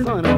Amazon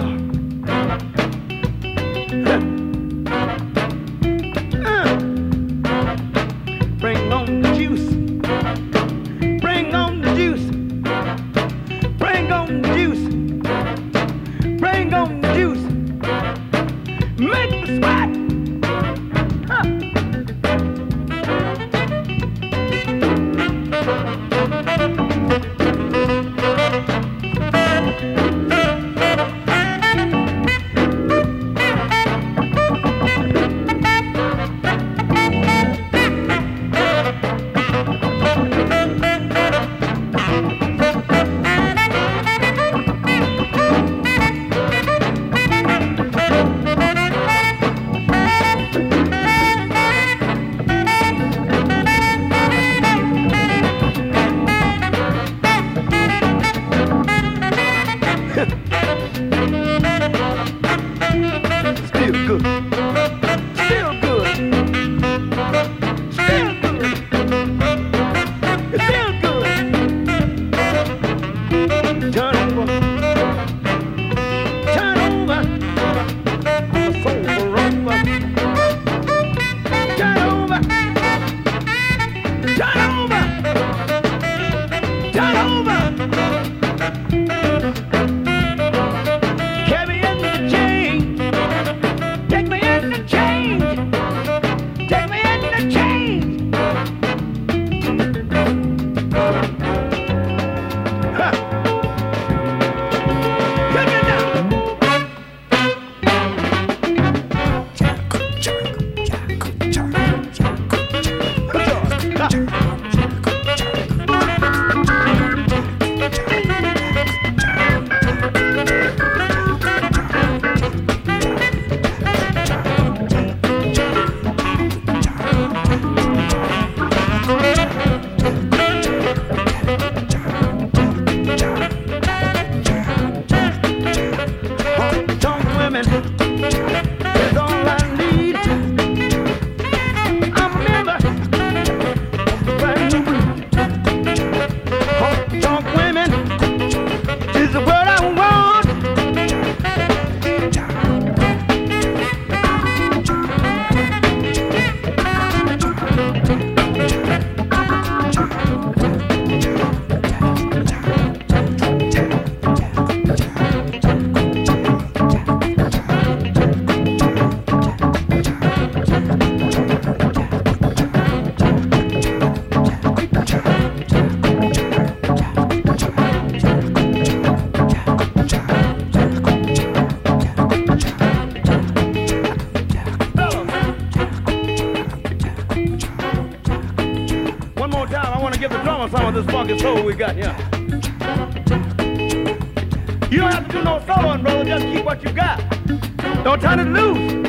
funk and soul we got, yeah. You don't have to do no soloing, brother. Just keep what you got. Don't turn it loose,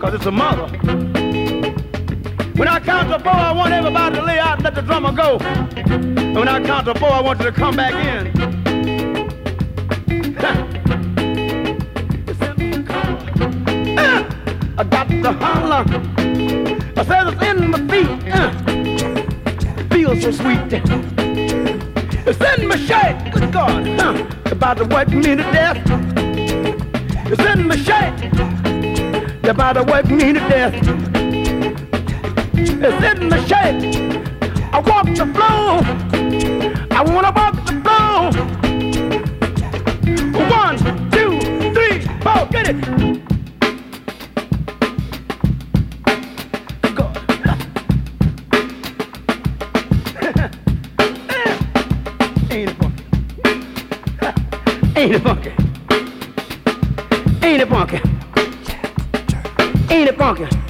cause it's a mother. When I count to four, I want everybody to lay out and let the drummer go. And when I count to four, I want you to come back in. God huh, about to wipe me to death. It's in my shape. They're about to wipe me to death. It's in my shape. I walk the floor. I wanna walk the floor. One, two, three, four, get it. Ain't it funky? Ain't it funky? Ain't it funky?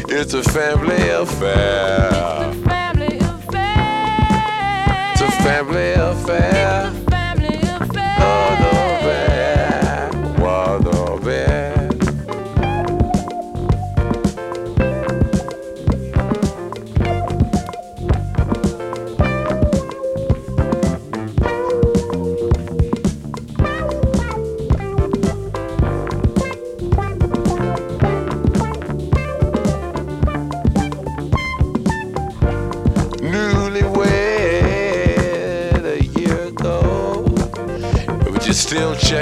It's a family affair. It's a family affair. It's a family affair.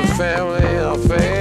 family affair.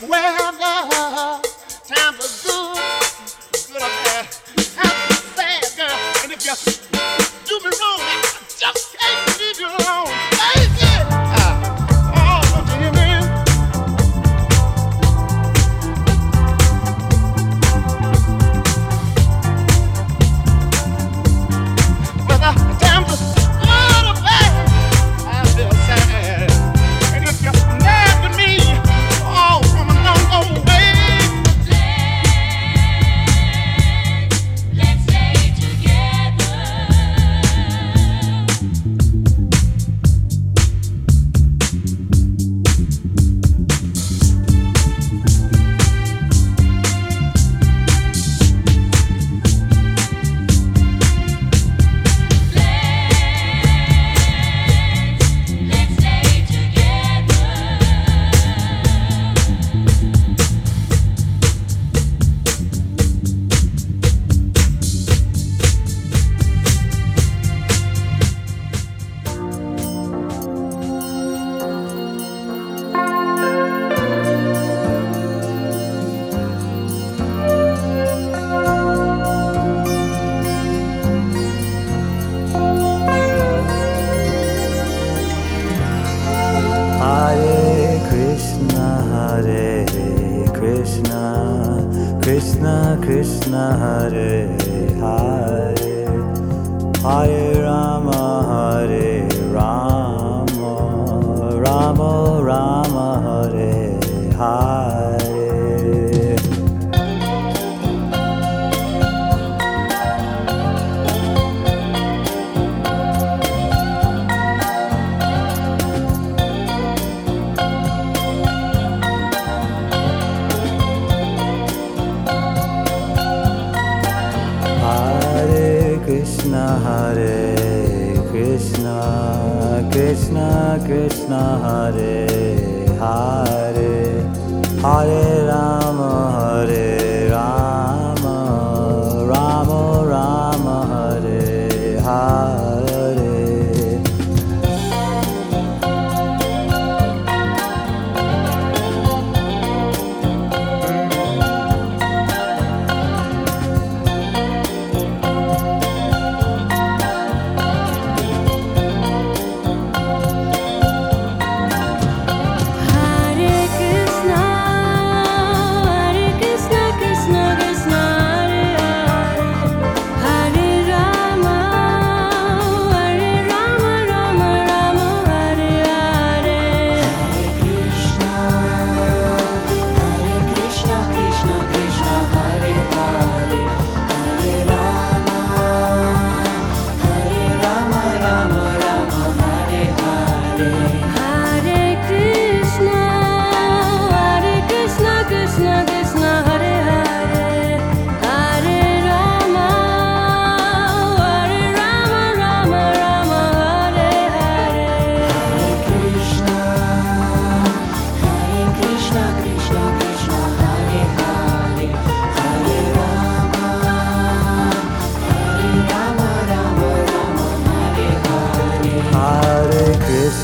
where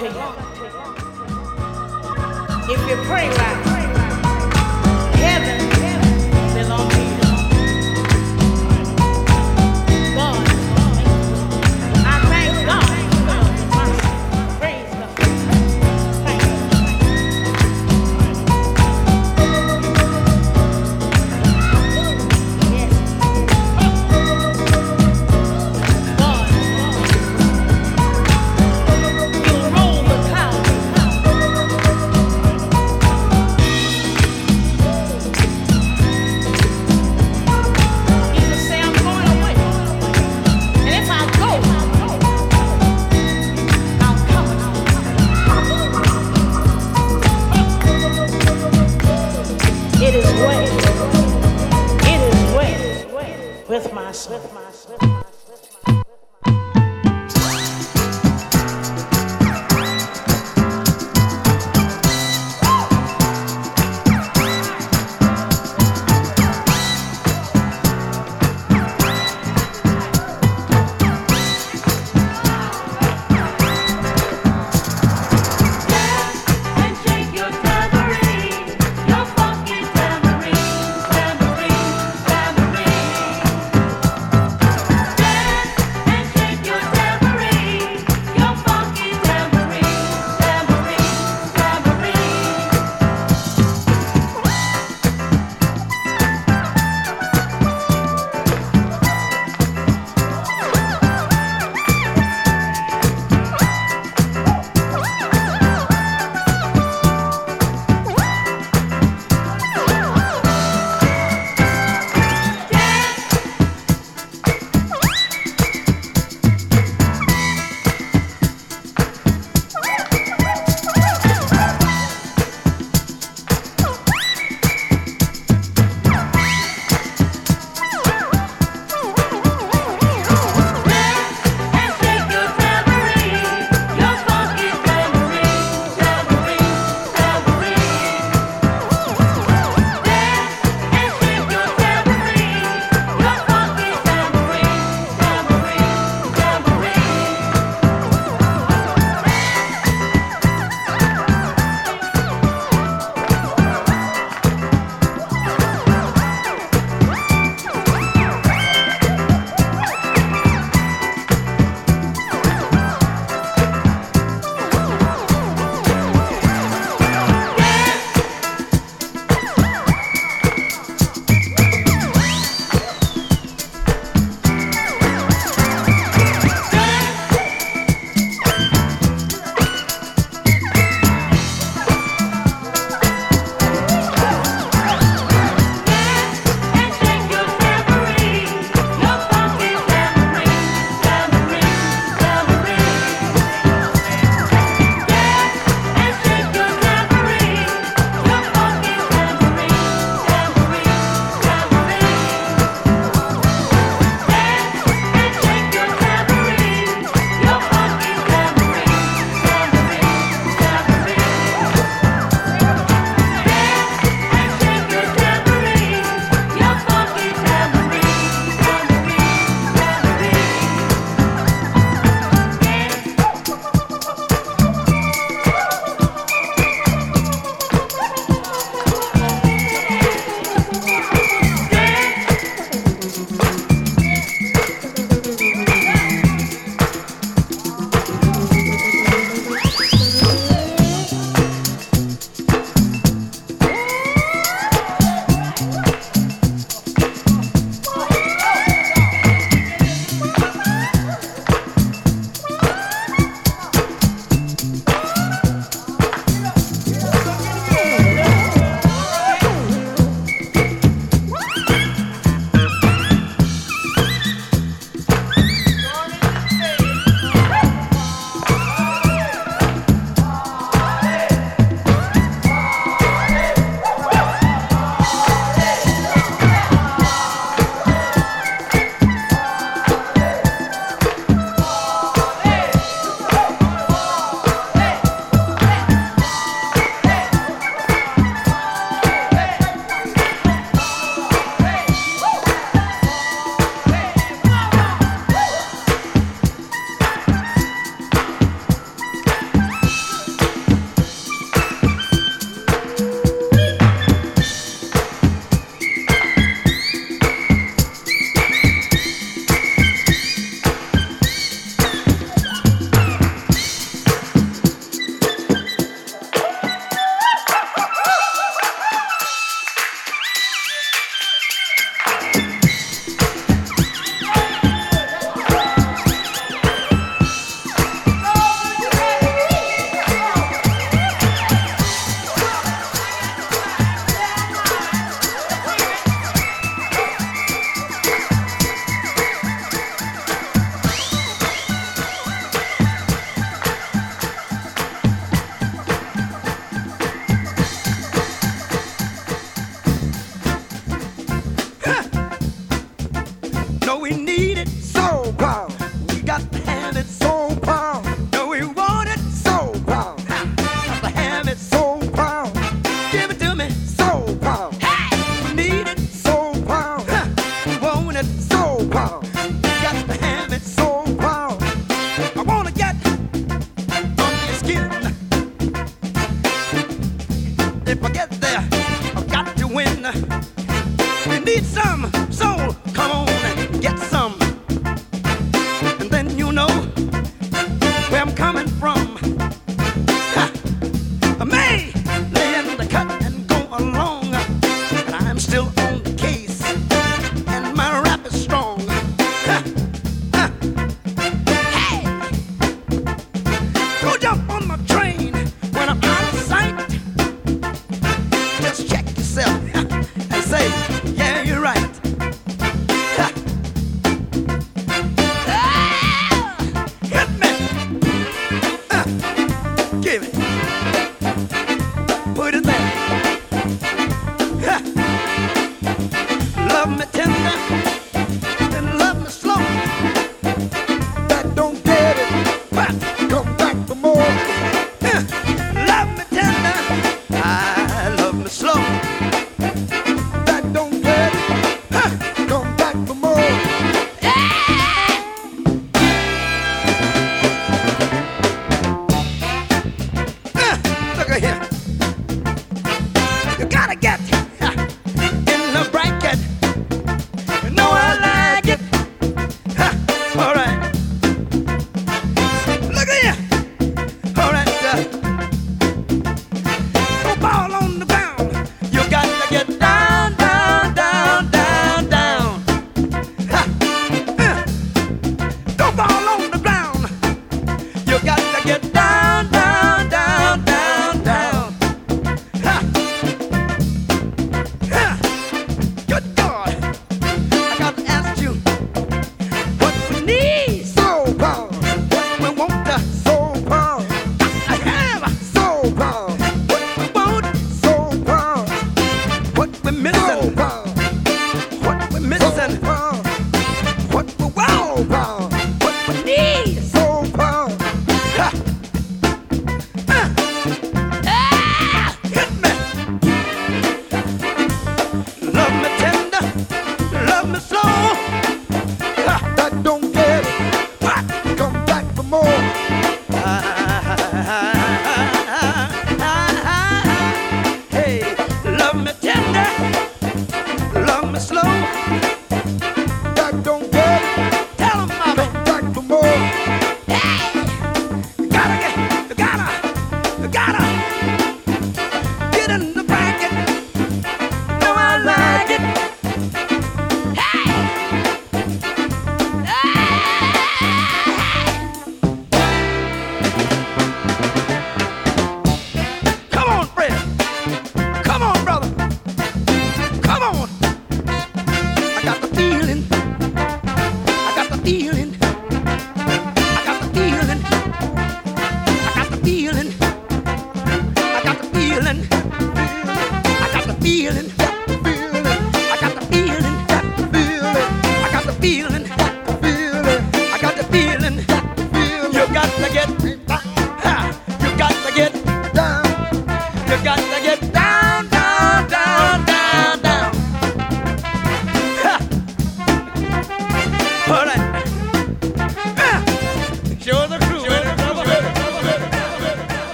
To you. Well